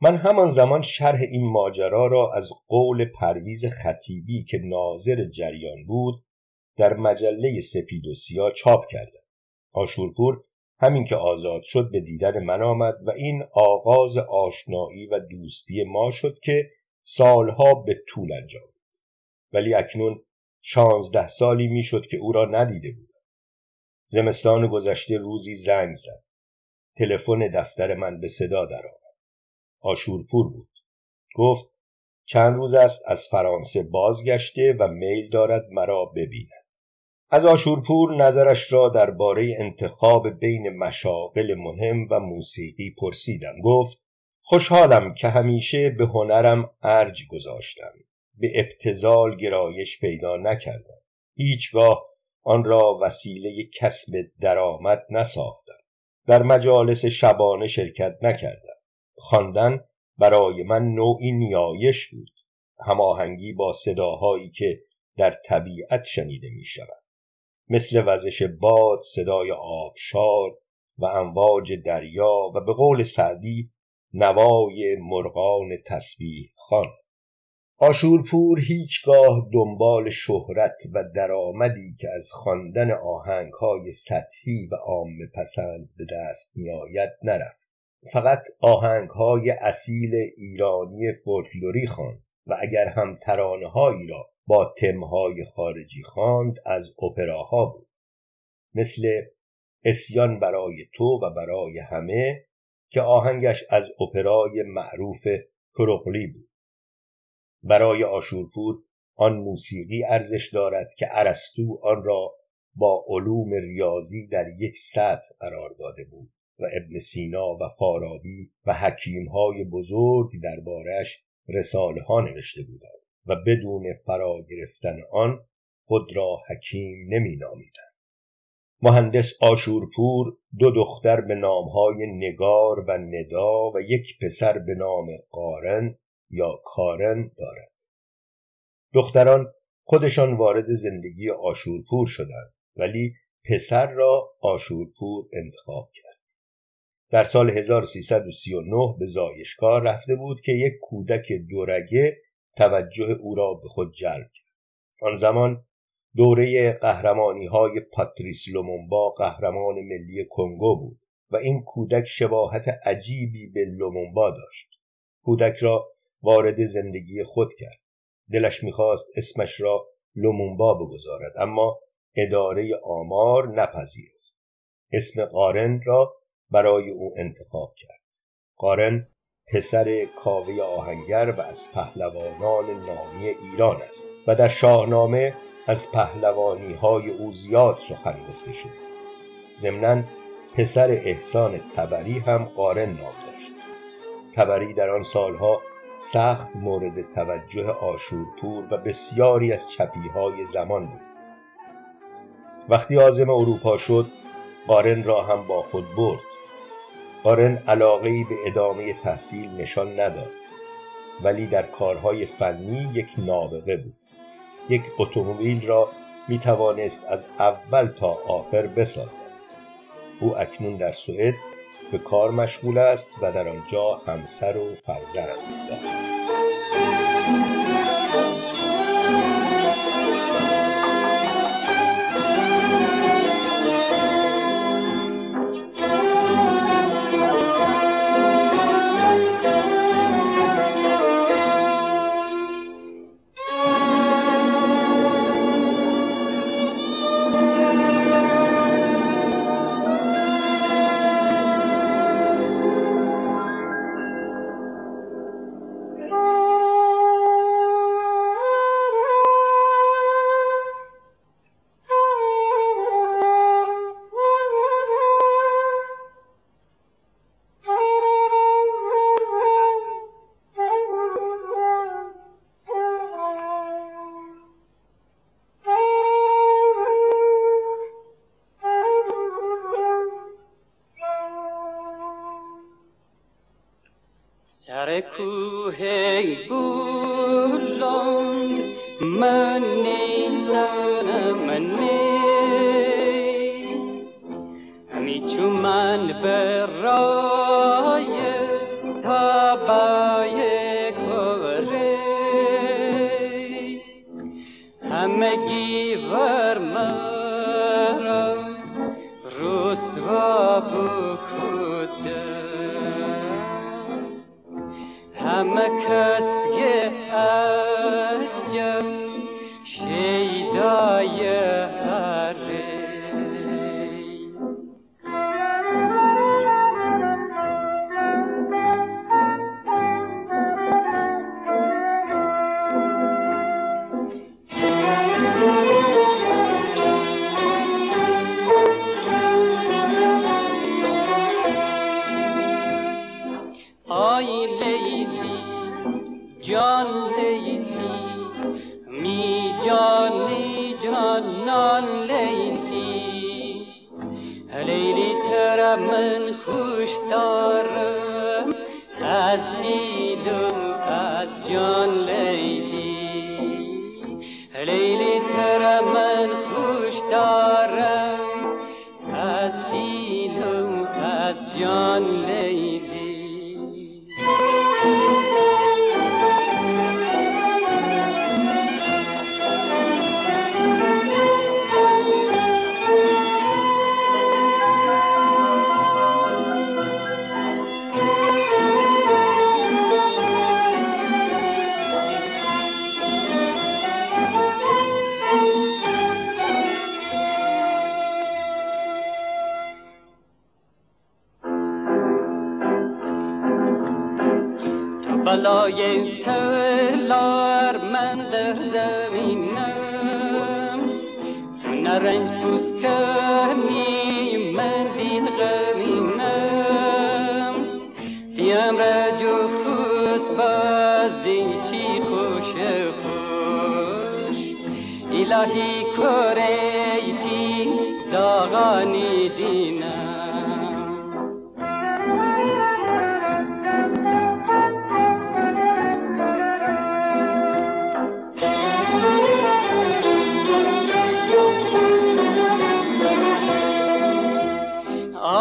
من همان زمان شرح این ماجرا را از قول پرویز خطیبی که ناظر جریان بود در مجله سپید و سیاه چاپ کردم. آشورپور همین که آزاد شد به دیدن من آمد و این آغاز آشنایی و دوستی ما شد که سالها به طول انجام ولی اکنون شانزده سالی می‌شد که او را ندیده بودم. زمستان گذشته روزی زنگ زد. تلفن دفتر من به صدا درآمد. آشورپور بود. گفت چند روز است از فرانسه بازگشته و میل دارد مرا ببیند. از آشورپور نظرش را درباره انتخاب بین مشاغل مهم و موسیقی پرسیدم. گفت خوشحالم که همیشه به هنرم ارج گذاشتم. به ابتزال گرایش پیدا نکردم. هیچگاه آن را وسیله کسب درآمد نساختم. در مجالس شبانه شرکت نکردم. خواندن برای من نوعی نیایش بود. هماهنگی با صداهایی که در طبیعت شنیده می شود مثل وزش باد صدای آبشار و امواج دریا و به قول سعدی نوای مرغان تسبیح خان. آشورپور هیچگاه دنبال شهرت و درآمدی که از خواندن آهنگهای سطحی و عام پسند به دست میآید نرفت. فقط آهنگهای اصیل ایرانی فولکلوری خواند و اگر هم ترانههایی را با تمهای خارجی خواند از اپراها بود. مثل اسیان برای تو و برای همه که آهنگش از اپرای معروف کروقلی بود برای آشورپور آن موسیقی ارزش دارد که ارسطو آن را با علوم ریاضی در یک سطح قرار داده بود و ابن سینا و فارابی و حکیمهای بزرگ دربارش رساله ها نوشته بودند و بدون فرا گرفتن آن خود را حکیم نمی نامیدند. مهندس آشورپور دو دختر به نامهای نگار و ندا و یک پسر به نام قارن یا کارن دارد دختران خودشان وارد زندگی آشورپور شدند ولی پسر را آشورپور انتخاب کرد. در سال 1339 به زایشگاه رفته بود که یک کودک دورگه توجه او را به خود جلب کرد. آن زمان دوره قهرمانی های پاتریس لومونبا قهرمان ملی کنگو بود و این کودک شباهت عجیبی به لومونبا داشت. کودک را وارد زندگی خود کرد. دلش می‌خواست اسمش را لومونبا بگذارد اما اداره آمار نپذیرفت. اسم قارن را برای او انتخاب کرد. قارن پسر کاوه آهنگر و از پهلوانان نامی ایران است و در شاهنامه از پهلوانی های او زیاد سخن گفته شد. ضمنا پسر احسان تبری هم قارن نام داشت. تبری در آن سالها سخت مورد توجه آشورپور و بسیاری از چپیهای زمان بود. وقتی آزم اروپا شد قارن را هم با خود برد. قارن علاقه به ادامه تحصیل نشان نداد ولی در کارهای فنی یک نابغه بود. یک اتومبیل را می توانست از اول تا آخر بسازد. او اکنون در سوئد به کار مشغول است و در آنجا همسر و فرزند دارد.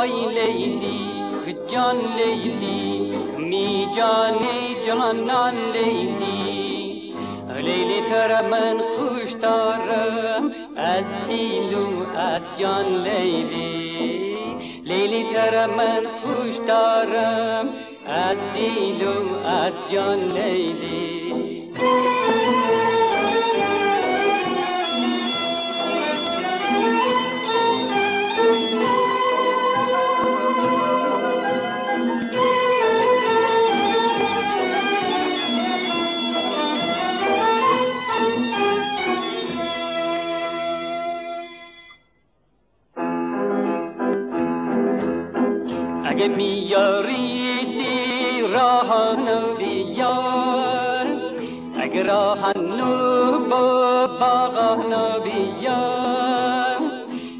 وای لیلی جان لیلی می جان جانان لیلی. لیلی تر من خوش دارم از دل و از جان لیلی. لیلی تر من خوش دارم از دل و از جان لیلی. اگه میاری سی راهانو بیار اگه راهانو با باغانو بیار.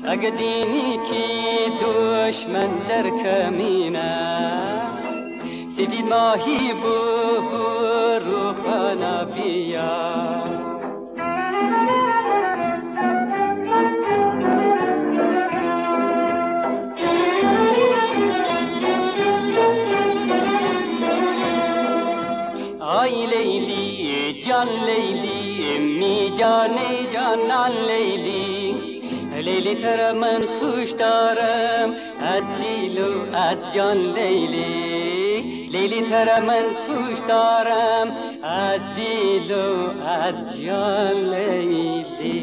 اگه دینی کی دشمن در کمینه. سیدی ماهی بو برو خانه جان لیلی می جانی جانان لیلی لیلی تر من خوش دارم از دیل و از جان لیلی لیلی تر من خوش دارم از دیل و از جان لیلی